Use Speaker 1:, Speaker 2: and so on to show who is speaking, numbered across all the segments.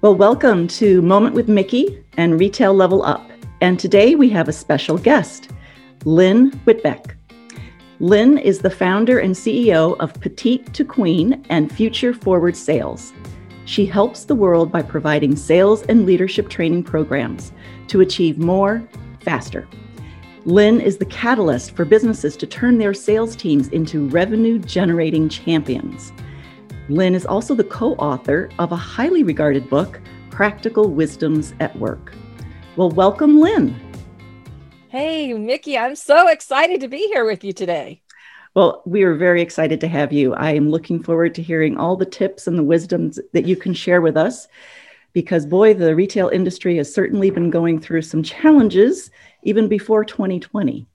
Speaker 1: Well, welcome to Moment with Mickey and Retail Level Up. And today we have a special guest, Lynn Whitbeck. Lynn is the founder and CEO of Petite to Queen and Future Forward Sales. She helps the world by providing sales and leadership training programs to achieve more faster. Lynn is the catalyst for businesses to turn their sales teams into revenue generating champions. Lynn is also the co author of a highly regarded book, Practical Wisdoms at Work. Well, welcome, Lynn.
Speaker 2: Hey, Mickey, I'm so excited to be here with you today.
Speaker 1: Well, we are very excited to have you. I am looking forward to hearing all the tips and the wisdoms that you can share with us because, boy, the retail industry has certainly been going through some challenges even before 2020.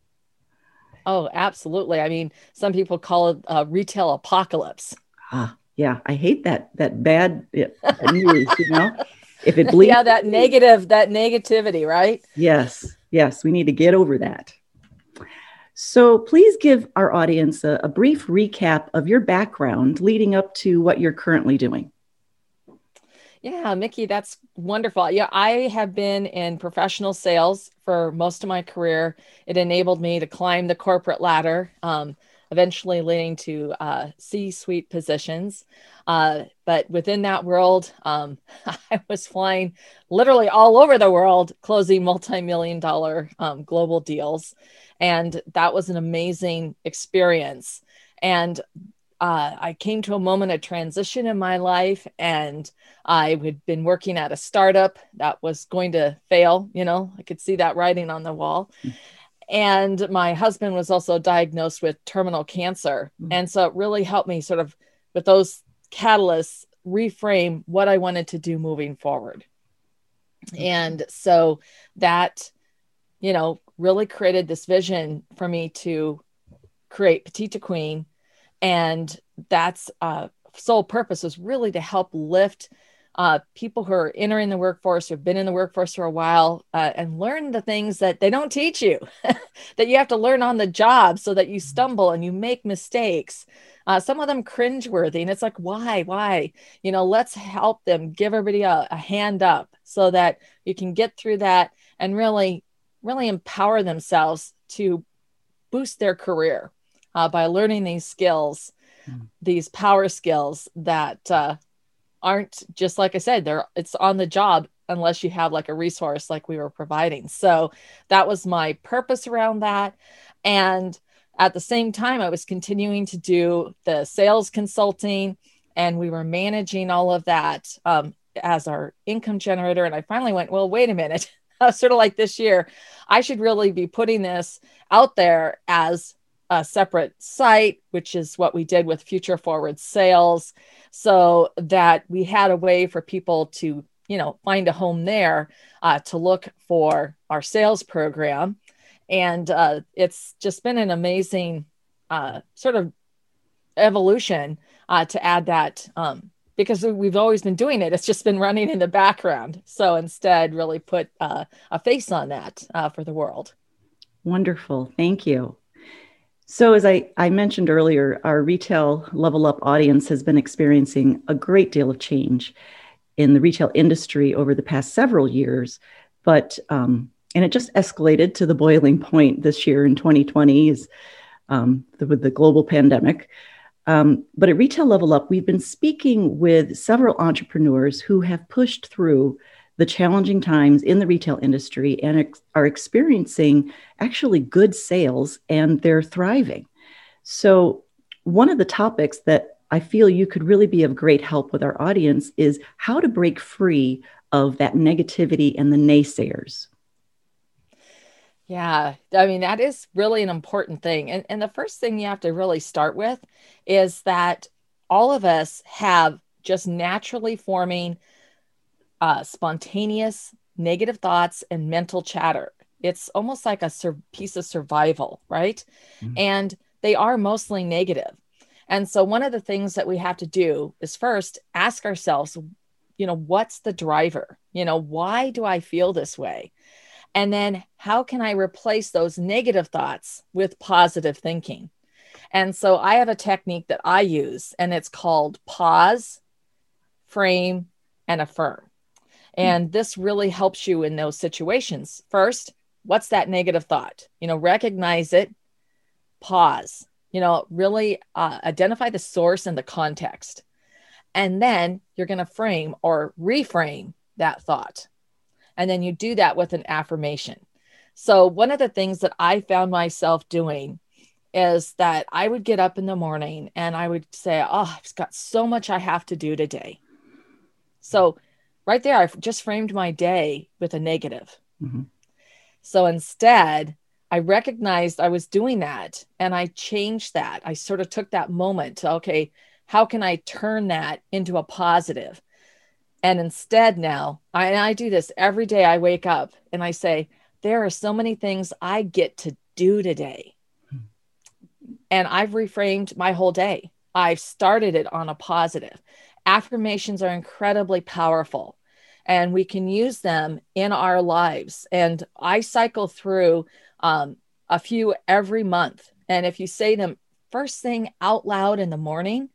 Speaker 2: Oh, absolutely. I mean, some people call it a retail apocalypse.
Speaker 1: Ah, yeah, I hate that that bad news. you know, if it bleeds,
Speaker 2: yeah, that negative, that negativity, right?
Speaker 1: Yes, yes, we need to get over that. So, please give our audience a, a brief recap of your background leading up to what you're currently doing.
Speaker 2: Yeah, Mickey, that's wonderful. Yeah, I have been in professional sales for most of my career. It enabled me to climb the corporate ladder. Um, eventually leading to uh, C suite positions. Uh, but within that world, um, I was flying literally all over the world, closing multi million dollar um, global deals. And that was an amazing experience. And uh, I came to a moment of transition in my life, and I had been working at a startup that was going to fail. You know, I could see that writing on the wall. And my husband was also diagnosed with terminal cancer. Mm-hmm. And so it really helped me sort of with those catalysts reframe what I wanted to do moving forward. Mm-hmm. And so that, you know, really created this vision for me to create Petite Queen. And that's uh, sole purpose was really to help lift uh, people who are entering the workforce, who've been in the workforce for a while, uh, and learn the things that they don't teach you, that you have to learn on the job so that you mm-hmm. stumble and you make mistakes. Uh, some of them cringeworthy, and it's like, why, why? You know, let's help them, give everybody a, a hand up so that you can get through that and really, really empower themselves to boost their career uh, by learning these skills, mm. these power skills that uh, aren't just like I said, they're it's on the job unless you have like a resource like we were providing. So that was my purpose around that. And at the same time, I was continuing to do the sales consulting and we were managing all of that um, as our income generator. And I finally went, well, wait a minute. sort of like this year, I should really be putting this out there as a separate site, which is what we did with Future Forward Sales, so that we had a way for people to, you know, find a home there uh, to look for our sales program. And uh, it's just been an amazing uh, sort of evolution uh, to add that um, because we've always been doing it. It's just been running in the background. So instead, really put uh, a face on that uh, for the world.
Speaker 1: Wonderful. Thank you. So, as I, I mentioned earlier, our retail level up audience has been experiencing a great deal of change in the retail industry over the past several years. But, um, and it just escalated to the boiling point this year in 2020 is, um, the, with the global pandemic. Um, but at Retail Level Up, we've been speaking with several entrepreneurs who have pushed through the challenging times in the retail industry and ex- are experiencing actually good sales and they're thriving. So, one of the topics that I feel you could really be of great help with our audience is how to break free of that negativity and the naysayers.
Speaker 2: Yeah, I mean, that is really an important thing. And, and the first thing you have to really start with is that all of us have just naturally forming uh, spontaneous negative thoughts and mental chatter. It's almost like a sur- piece of survival, right? Mm-hmm. And they are mostly negative. And so, one of the things that we have to do is first ask ourselves, you know, what's the driver? You know, why do I feel this way? And then, how can I replace those negative thoughts with positive thinking? And so, I have a technique that I use, and it's called pause, frame, and affirm. And this really helps you in those situations. First, what's that negative thought? You know, recognize it, pause, you know, really uh, identify the source and the context. And then you're going to frame or reframe that thought. And then you do that with an affirmation. So, one of the things that I found myself doing is that I would get up in the morning and I would say, Oh, I've got so much I have to do today. So, right there, I just framed my day with a negative. Mm-hmm. So instead, I recognized I was doing that and I changed that. I sort of took that moment to, okay, how can I turn that into a positive? And instead, now I, I do this every day. I wake up and I say, there are so many things I get to do today. And I've reframed my whole day. I've started it on a positive. Affirmations are incredibly powerful and we can use them in our lives. And I cycle through um, a few every month. And if you say them first thing out loud in the morning,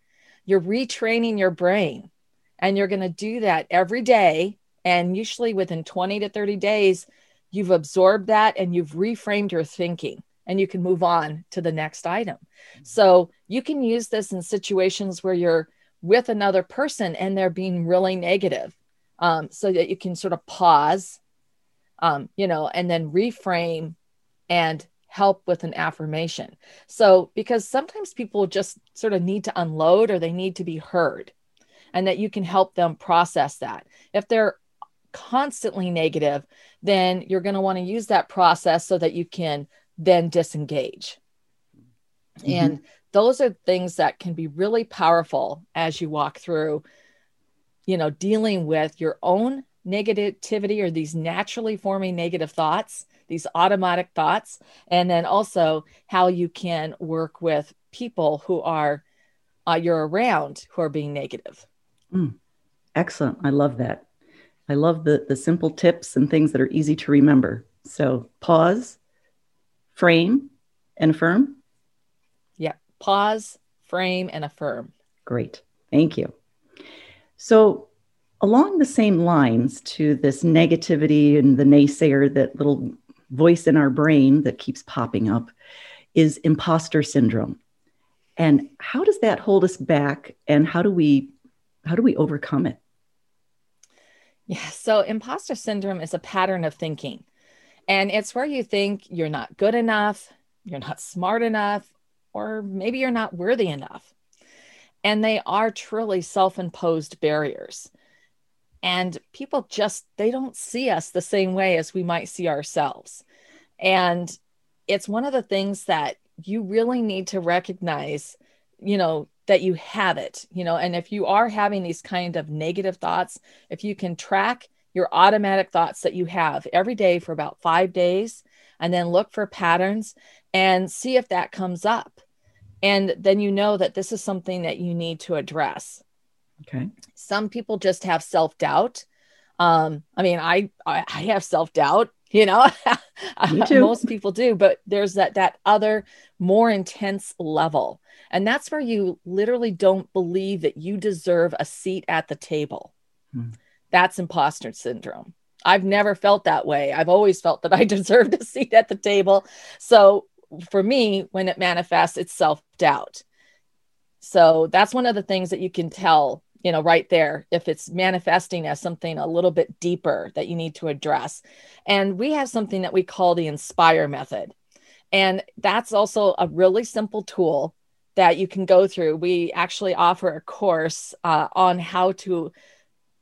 Speaker 2: you're retraining your brain. And you're going to do that every day. And usually within 20 to 30 days, you've absorbed that and you've reframed your thinking and you can move on to the next item. So you can use this in situations where you're with another person and they're being really negative um, so that you can sort of pause, um, you know, and then reframe and help with an affirmation. So, because sometimes people just sort of need to unload or they need to be heard, and that you can help them process that. If they're constantly negative, then you're going to want to use that process so that you can then disengage. Mm-hmm. And those are things that can be really powerful as you walk through you know, dealing with your own negativity or these naturally forming negative thoughts, these automatic thoughts, and then also how you can work with people who are uh, you're around who are being negative.
Speaker 1: Mm, excellent. I love that. I love the the simple tips and things that are easy to remember. So pause, frame, and affirm.
Speaker 2: Pause, frame, and affirm.
Speaker 1: Great. Thank you. So, along the same lines to this negativity and the naysayer, that little voice in our brain that keeps popping up, is imposter syndrome. And how does that hold us back? And how do we how do we overcome it?
Speaker 2: Yeah, so imposter syndrome is a pattern of thinking. And it's where you think you're not good enough, you're not smart enough, or maybe you're not worthy enough. And they are truly self imposed barriers. And people just, they don't see us the same way as we might see ourselves. And it's one of the things that you really need to recognize, you know, that you have it, you know, and if you are having these kind of negative thoughts, if you can track your automatic thoughts that you have every day for about five days, and then look for patterns and see if that comes up. And then you know that this is something that you need to address.
Speaker 1: Okay.
Speaker 2: Some people just have self-doubt. Um i mean i i, I have self-doubt you know? Most people do but there's that that other more intense level. And that's where you literally don't believe that you deserve a seat at the table. Hmm. that's imposter syndrome I've never felt that way. I've always felt that I deserved a seat at the table. So for me, when it manifests, it's self doubt. So that's one of the things that you can tell, you know, right there, if it's manifesting as something a little bit deeper that you need to address. And we have something that we call the Inspire method. And that's also a really simple tool that you can go through. We actually offer a course uh, on how to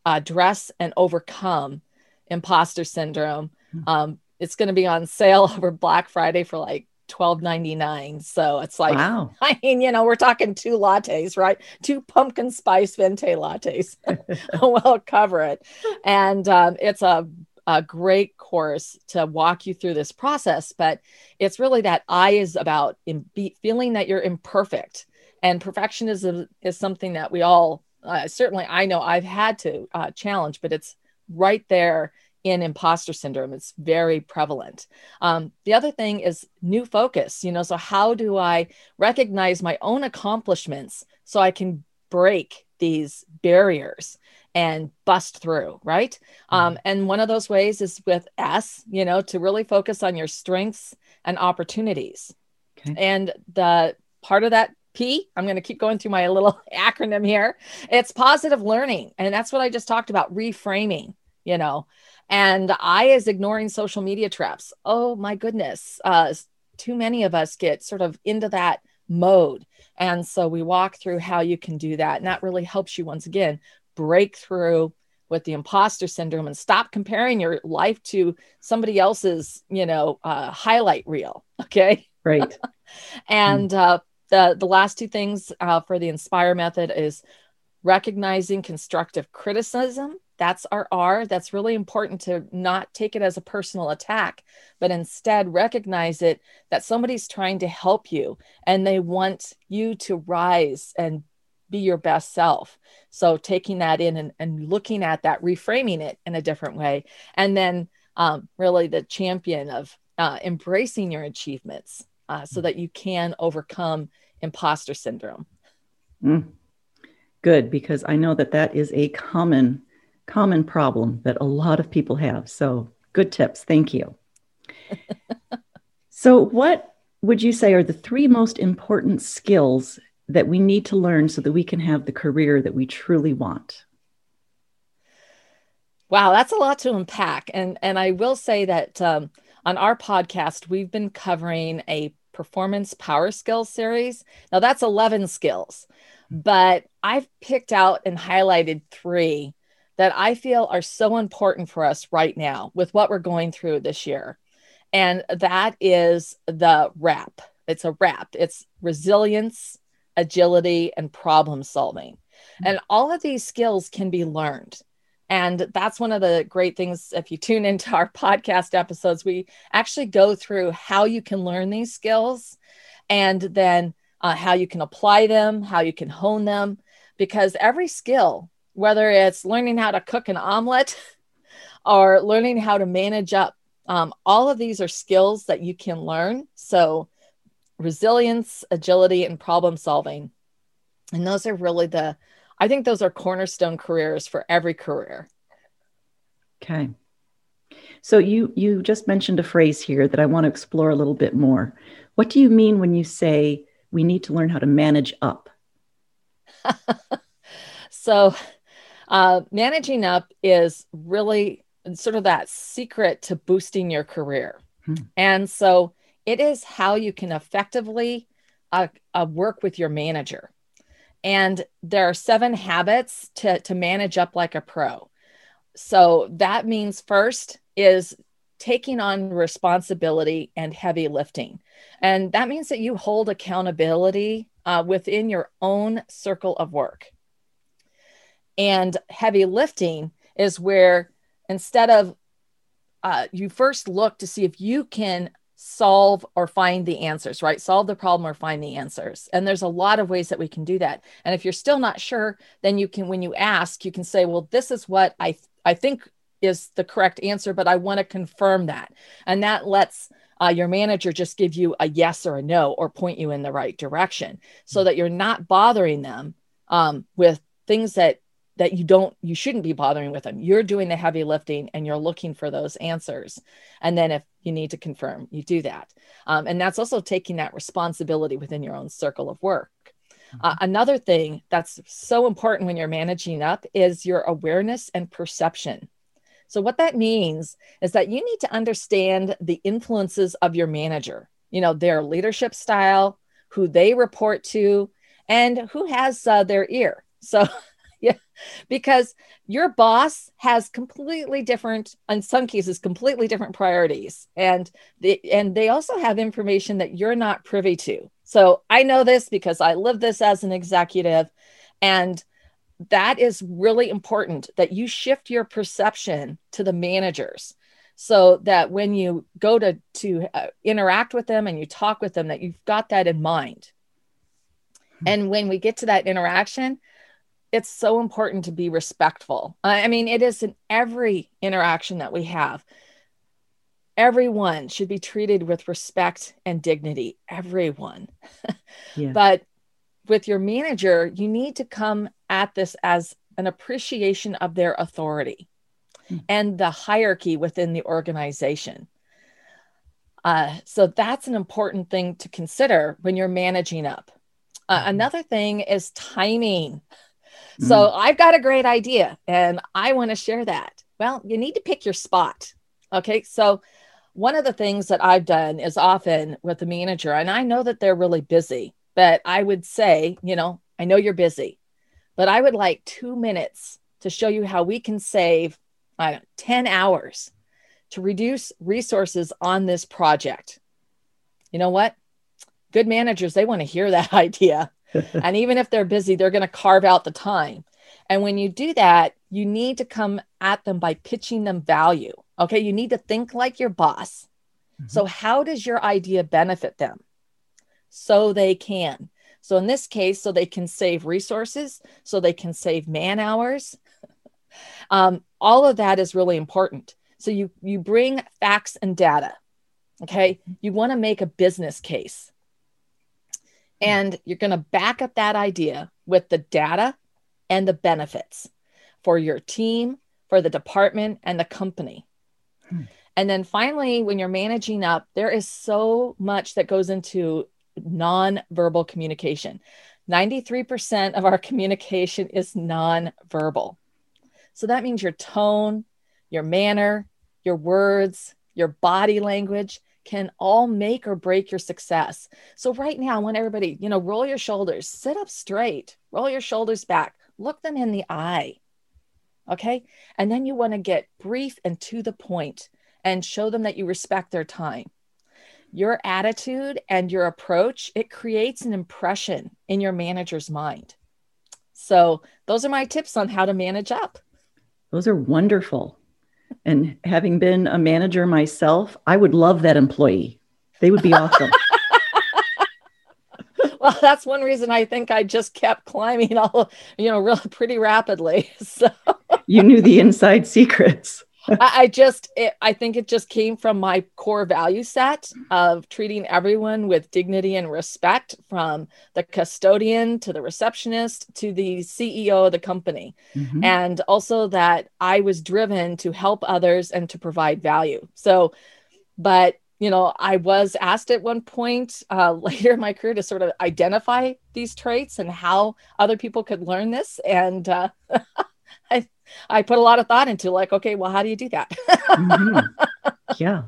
Speaker 2: address and overcome imposter syndrome. Hmm. Um, it's going to be on sale over Black Friday for like twelve ninety nine. So it's like, wow. I mean, you know, we're talking two lattes, right? Two pumpkin spice venti lattes. we'll cover it, and um, it's a a great course to walk you through this process. But it's really that I is about in be, feeling that you're imperfect, and perfectionism is something that we all uh, certainly I know I've had to uh, challenge, but it's right there in imposter syndrome. It's very prevalent. Um, the other thing is new focus. You know, so how do I recognize my own accomplishments so I can break these barriers and bust through, right? Um, mm-hmm. and one of those ways is with S, you know, to really focus on your strengths and opportunities. Okay. And the part of that P, I'm going to keep going through my little acronym here. It's positive learning. And that's what I just talked about reframing, you know. And I is ignoring social media traps. Oh my goodness. Uh, too many of us get sort of into that mode. And so we walk through how you can do that. And that really helps you once again break through with the imposter syndrome and stop comparing your life to somebody else's, you know, uh, highlight reel. Okay.
Speaker 1: Right.
Speaker 2: and uh, the the last two things uh, for the Inspire method is recognizing constructive criticism. That's our R. That's really important to not take it as a personal attack, but instead recognize it that somebody's trying to help you and they want you to rise and be your best self. So taking that in and, and looking at that, reframing it in a different way. And then um, really the champion of uh, embracing your achievements uh, so that you can overcome imposter syndrome.
Speaker 1: Mm. Good, because I know that that is a common common problem that a lot of people have. So good tips. Thank you. so, what would you say are the three most important skills that we need to learn so that we can have the career that we truly want?
Speaker 2: Wow, that's a lot to unpack. And and I will say that um, on our podcast, we've been covering a performance power skills series. Now that's 11 skills, but I've picked out and highlighted three that I feel are so important for us right now with what we're going through this year. And that is the wrap. It's a wrap. It's resilience, agility, and problem solving. Mm-hmm. And all of these skills can be learned. And that's one of the great things. If you tune into our podcast episodes, we actually go through how you can learn these skills and then uh, how you can apply them, how you can hone them, because every skill, whether it's learning how to cook an omelet or learning how to manage up, um, all of these are skills that you can learn. So, resilience, agility, and problem solving. And those are really the I think those are cornerstone careers for every career.
Speaker 1: Okay. So you you just mentioned a phrase here that I want to explore a little bit more. What do you mean when you say we need to learn how to manage up?
Speaker 2: so uh, managing up is really sort of that secret to boosting your career. Hmm. And so it is how you can effectively uh, uh, work with your manager. And there are seven habits to, to manage up like a pro. So that means first is taking on responsibility and heavy lifting. And that means that you hold accountability uh, within your own circle of work. And heavy lifting is where instead of uh, you first look to see if you can solve or find the answers, right? Solve the problem or find the answers. And there's a lot of ways that we can do that. And if you're still not sure, then you can, when you ask, you can say, well, this is what I, th- I think is the correct answer, but I want to confirm that. And that lets uh, your manager just give you a yes or a no or point you in the right direction so that you're not bothering them um, with things that that you don't you shouldn't be bothering with them. You're doing the heavy lifting and you're looking for those answers. And then if you need to confirm you do that. Um, and that's also taking that responsibility within your own circle of work. Uh, mm-hmm. another thing that's so important when you're managing up is your awareness and perception. So what that means is that you need to understand the influences of your manager you know their leadership style who they report to and who has uh, their ear. So yeah. Because your boss has completely different in some cases completely different priorities. And the, and they also have information that you're not privy to. So i know this because i live this as an executive. And that is really important that you shift your perception to the managers so that when you go to to uh, interact with them and you talk with them that you've got that in mind. Hmm. and when we get to that interaction it's so important to be respectful. I mean, it is in every interaction that we have. Everyone should be treated with respect and dignity. Everyone. yeah. But with your manager, you need to come at this as an appreciation of their authority mm. and the hierarchy within the organization. Uh, so that's an important thing to consider when you're managing up. Uh, mm-hmm. another thing is timing. Mm. So I've got a great idea and I want to share that. Well, you need to pick your spot. Okay. So one of the things that I've done is often with the manager, and I know that they're really busy, but I would say, you know, I know you're busy, but I would like two minutes to show you how we can save uh, 10 hours to reduce resources on this project. You know what? Good managers, they want to hear that idea. And even if they're busy, they're going to carve out the time. And when you do that, you need to come at them by pitching them value. Okay. You need to think like your boss. Mm-hmm. So, how does your idea benefit them? So they can. So, in this case, so they can save resources, so they can save man hours. um, all of that is really important. So, you, you bring facts and data. Okay. You want to make a business case. And you're going to back up that idea with the data and the benefits for your team, for the department, and the company. Hmm. And then finally, when you're managing up, there is so much that goes into non-verbal communication. 93% of our communication is non-verbal. So that means your tone, your manner, your words, your body language can all make or break your success. So right now, I want everybody, you know, roll your shoulders, sit up straight, roll your shoulders back, look them in the eye. Okay. And then you want to get brief and to the point and show them that you respect their time. Your attitude and your approach, it creates an impression in your manager's mind. So, those are my tips on how to manage up.
Speaker 1: Those are wonderful. And having been a manager myself, I would love that employee. They would be awesome.
Speaker 2: well, that's one reason I think I just kept climbing all, you know, really pretty rapidly. So
Speaker 1: you knew the inside secrets.
Speaker 2: I, I, just, it, I think it just came from my core value set of treating everyone with dignity and respect from the custodian to the receptionist to the CEO of the company. Mm-hmm. And also that I was driven to help others and to provide value. So, but you know, I was asked at one point uh, later in my career to sort of identify these traits and how other people could learn this. And uh, I, I put a lot of thought into like, okay, well, how do you do that? mm-hmm.
Speaker 1: Yeah,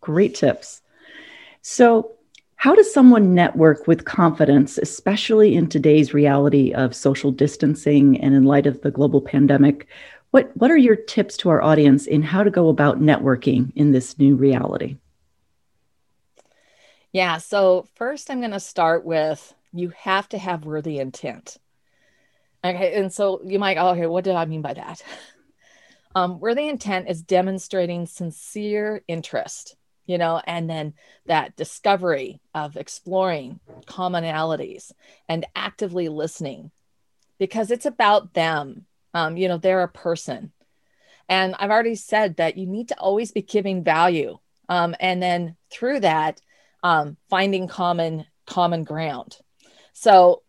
Speaker 1: great tips. So, how does someone network with confidence, especially in today's reality of social distancing and in light of the global pandemic? What, what are your tips to our audience in how to go about networking in this new reality?
Speaker 2: Yeah. So, first, I'm going to start with you have to have worthy intent. Okay. And so you might, okay, what did I mean by that? Um, worthy intent is demonstrating sincere interest, you know, and then that discovery of exploring commonalities and actively listening because it's about them. Um, you know, they're a person. And I've already said that you need to always be giving value. Um, and then through that, um, finding common common ground. So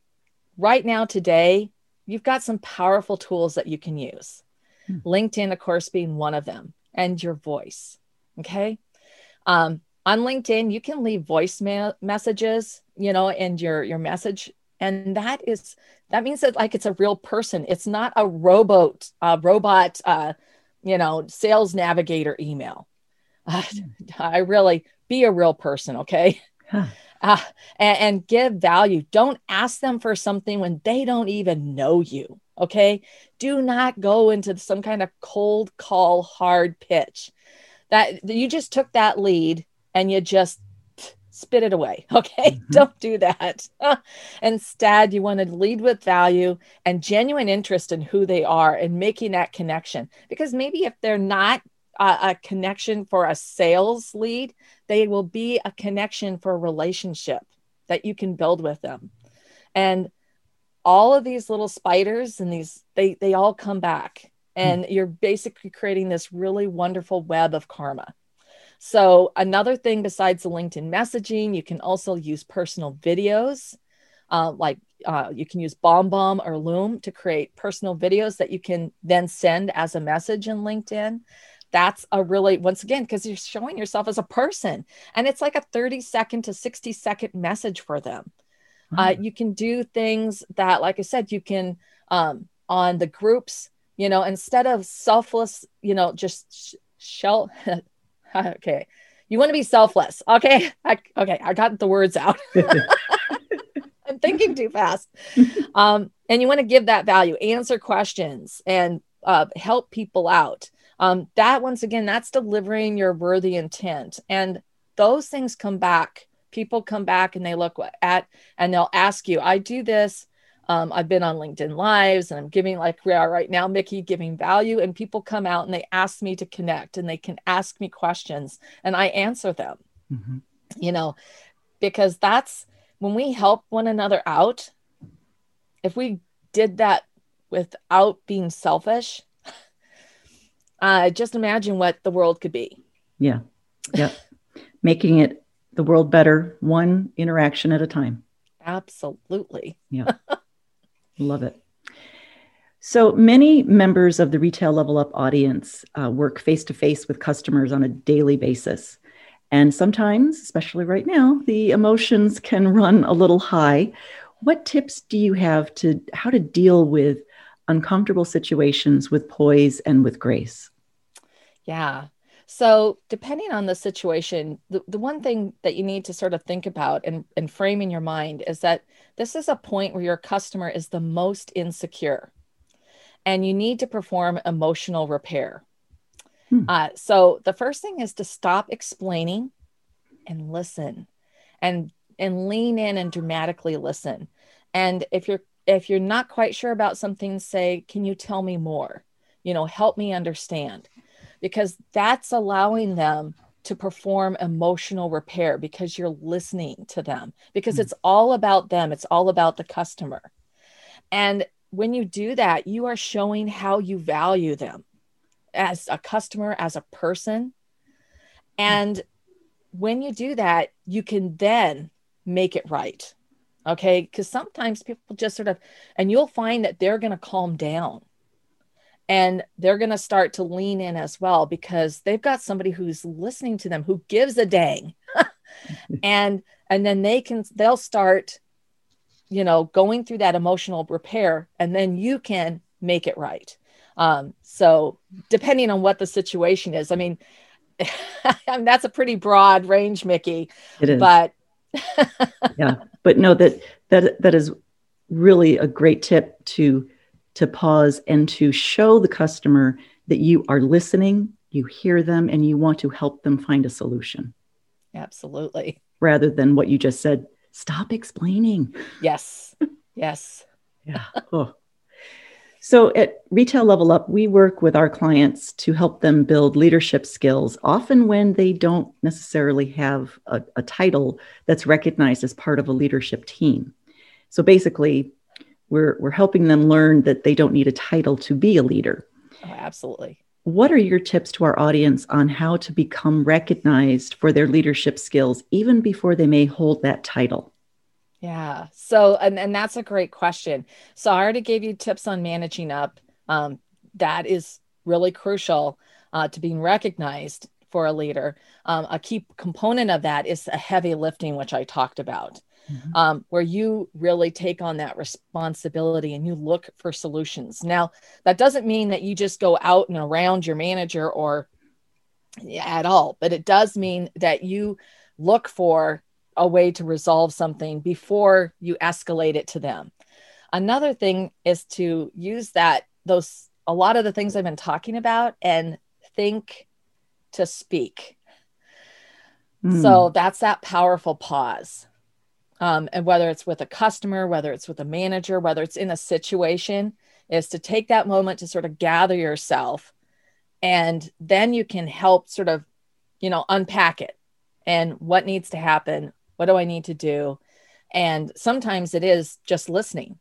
Speaker 2: right now today, you've got some powerful tools that you can use. Hmm. LinkedIn, of course, being one of them, and your voice. Okay. Um, on LinkedIn, you can leave voice ma- messages, you know, and your your message, and that is that means that like it's a real person. It's not a robot, a robot, uh, you know, sales navigator email. Uh, I really be a real person, okay? Huh. Uh, and, and give value. Don't ask them for something when they don't even know you, okay? Do not go into some kind of cold call, hard pitch. That you just took that lead and you just spit it away. Okay. Mm-hmm. Don't do that. Instead, you want to lead with value and genuine interest in who they are and making that connection. Because maybe if they're not a, a connection for a sales lead, they will be a connection for a relationship that you can build with them. And all of these little spiders and these, they, they all come back. And mm. you're basically creating this really wonderful web of karma. So, another thing besides the LinkedIn messaging, you can also use personal videos uh, like uh, you can use BombBomb or Loom to create personal videos that you can then send as a message in LinkedIn. That's a really, once again, because you're showing yourself as a person and it's like a 30 second to 60 second message for them. Mm-hmm. Uh, you can do things that, like I said, you can um, on the groups, you know, instead of selfless, you know, just sh- shell. okay. You want to be selfless. Okay. I, okay. I got the words out. I'm thinking too fast. Um, and you want to give that value, answer questions, and uh, help people out. Um, that once again, that's delivering your worthy intent, and those things come back. People come back and they look at and they'll ask you, "I do this." Um, I've been on LinkedIn Lives and I'm giving, like we are right now, Mickey, giving value. And people come out and they ask me to connect and they can ask me questions and I answer them, mm-hmm. you know, because that's when we help one another out, if we did that without being selfish, uh, just imagine what the world could be.
Speaker 1: Yeah. Yeah. Making it the world better, one interaction at a time.
Speaker 2: Absolutely.
Speaker 1: Yeah. Love it. So many members of the Retail Level Up audience uh, work face to face with customers on a daily basis. And sometimes, especially right now, the emotions can run a little high. What tips do you have to how to deal with uncomfortable situations with poise and with grace?
Speaker 2: Yeah. So, depending on the situation, the, the one thing that you need to sort of think about and, and frame in your mind is that this is a point where your customer is the most insecure and you need to perform emotional repair. Hmm. Uh, so the first thing is to stop explaining and listen and and lean in and dramatically listen. And if you're if you're not quite sure about something, say, can you tell me more? You know, help me understand. Because that's allowing them to perform emotional repair because you're listening to them because hmm. it's all about them it's all about the customer and when you do that you are showing how you value them as a customer, as a person. And when you do that, you can then make it right. Okay. Because sometimes people just sort of, and you'll find that they're going to calm down and they're going to start to lean in as well because they've got somebody who's listening to them who gives a dang. and, and then they can, they'll start, you know, going through that emotional repair and then you can make it right. Um, so depending on what the situation is, I mean, I mean that's a pretty broad range, Mickey.
Speaker 1: It is,
Speaker 2: but
Speaker 1: yeah, but no, that that that is really a great tip to to pause and to show the customer that you are listening, you hear them, and you want to help them find a solution.
Speaker 2: Absolutely.
Speaker 1: Rather than what you just said, stop explaining.
Speaker 2: Yes. Yes.
Speaker 1: yeah. Oh. So at Retail Level Up, we work with our clients to help them build leadership skills, often when they don't necessarily have a, a, title that's recognized as part of a leadership team. So basically, we're, we're helping them learn that they don't need a title to be a leader.
Speaker 2: Oh, absolutely.
Speaker 1: What are your tips to our audience on how to become recognized for their leadership skills, even before they may hold that title?
Speaker 2: Yeah. So, and, and that's a great question. So, I already gave you tips on managing up. Um, that is really crucial uh, to being recognized for a leader. Um, a key component of that is a heavy lifting, which I talked about, mm-hmm. um, where you really take on that responsibility and you look for solutions. Now, that doesn't mean that you just go out and around your manager or at all, but it does mean that you look for a way to resolve something before you escalate it to them. Another thing is to use that, those, a lot of the things I've been talking about and think to speak. Mm. So that's that powerful pause. Um, and whether it's with a customer, whether it's with a manager, whether it's in a situation, is to take that moment to sort of gather yourself. And then you can help sort of, you know, unpack it and what needs to happen, what do I need to do? And sometimes it is just listening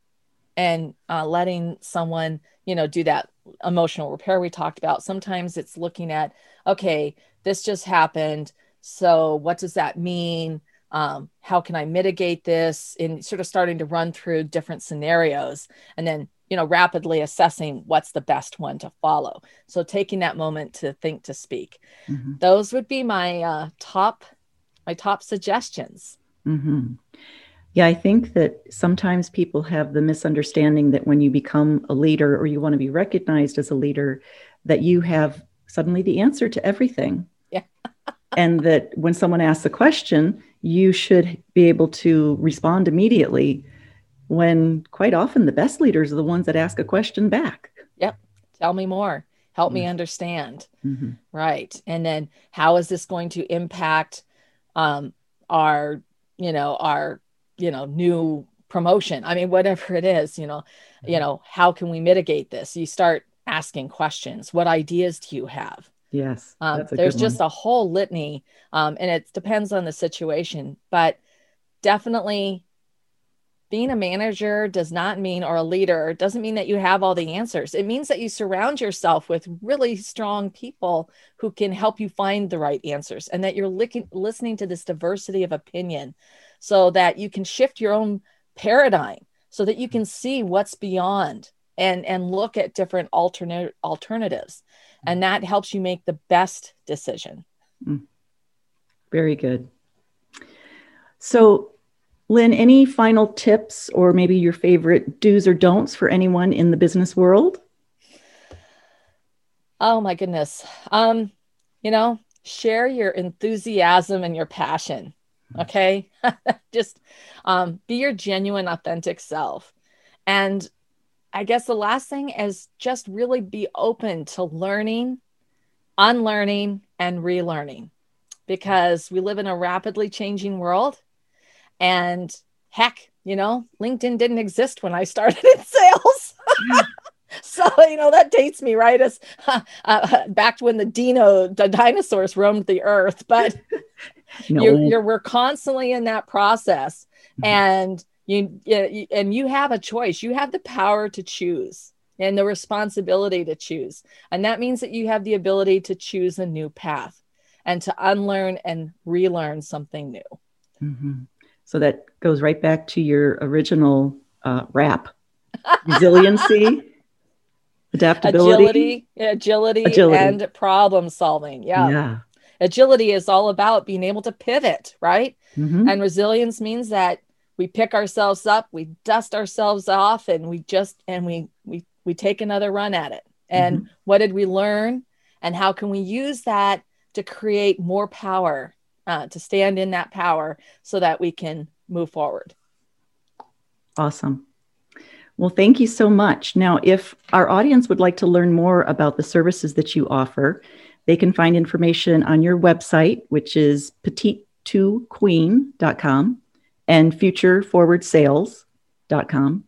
Speaker 2: and uh, letting someone, you know, do that emotional repair we talked about. Sometimes it's looking at, okay, this just happened. So what does that mean? Um, how can I mitigate this? In sort of starting to run through different scenarios and then, you know, rapidly assessing what's the best one to follow. So taking that moment to think to speak. Mm-hmm. Those would be my uh, top my top suggestions.
Speaker 1: Mm-hmm. Yeah, I think that sometimes people have the misunderstanding that when you become a leader or you want to be recognized as a leader, that you have suddenly the answer to everything.
Speaker 2: Yeah.
Speaker 1: and that when someone asks a question, you should be able to respond immediately when quite often the best leaders are the ones that ask a question back.
Speaker 2: Yep. Tell me more. Help me understand. Mm-hmm. Right. And then how is this going to impact um, our, you know, our, you know, new promotion? I mean, whatever it is, you know, you mm-hmm. know, how can we mitigate this? You start asking questions. What ideas do you have?
Speaker 1: Yes.
Speaker 2: Um, there's just a whole litany, um, and it depends on the situation. But definitely, being a manager does not mean, or a leader doesn't mean that you have all the answers. It means that you surround yourself with really strong people who can help you find the right answers, and that you're li- listening to this diversity of opinion so that you can shift your own paradigm so that you can see what's beyond and and look at different alternate alternatives and that helps you make the best decision. Mm.
Speaker 1: very good. So lynn any final tips or maybe your favorite do's or don'ts for anyone in the business world?
Speaker 2: Oh my goodness. Um you know share your enthusiasm and your passion okay? Just um, be your genuine authentic self. And I guess the last thing is just really be open to learning, unlearning, and relearning because we live in a rapidly changing world. And heck, you know, LinkedIn didn't exist when I started in sales. so, you know, that dates me, right? As uh, uh, back when the dino, the dinosaurs roamed the earth. But no. you're, you're, we're constantly in that process. Mm-hmm. And you, you and you have a choice. You have the power to choose and the responsibility to choose. And that means that you have the ability to choose a new path and to unlearn and relearn something new.
Speaker 1: Mm-hmm. so that goes right back to your original uh, rap. Resiliency adaptability.
Speaker 2: Agility, agility agility. and problem solving. Yeah. Yeah. Agility is all about being able to pivot right? Mm-hmm. and resilience means that we pick ourselves up, we dust ourselves off, and we just and we we we take another run at it. And mm-hmm. what did we learn? And how can we use that to create more power, uh, to stand in that power, so that we can move forward?
Speaker 1: Awesome. Well, thank you so much. Now, if our audience would like to learn more about the services that you offer, they can find information on your website, which is petite2queen.com and futureforwardsales.com.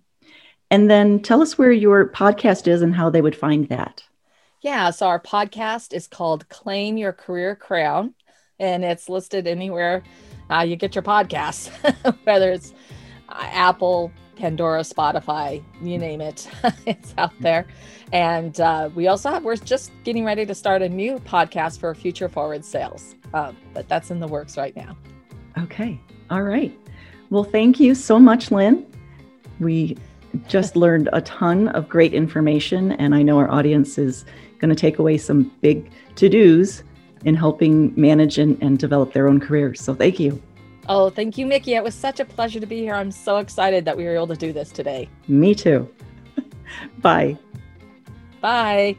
Speaker 1: And then tell us where your podcast is and how they would find that.
Speaker 2: Yeah, so our podcast is called Claim Your Career Crown, and it's listed anywhere uh, you get your podcasts, whether it's uh, Apple, Pandora, Spotify, you name it, it's out there. And uh, we also have, we're just getting ready to start a new podcast for Future Forward Sales, uh, but that's in the works right now.
Speaker 1: Okay. All right. Well, thank you so much, Lynn. We just learned a ton of great information, and I know our audience is going to take away some big to dos in helping manage and, and develop their own careers. So, thank you.
Speaker 2: Oh, thank you, Mickey. It was such a pleasure to be here. I'm so excited that we were able to do this today.
Speaker 1: Me too. Bye.
Speaker 2: Bye.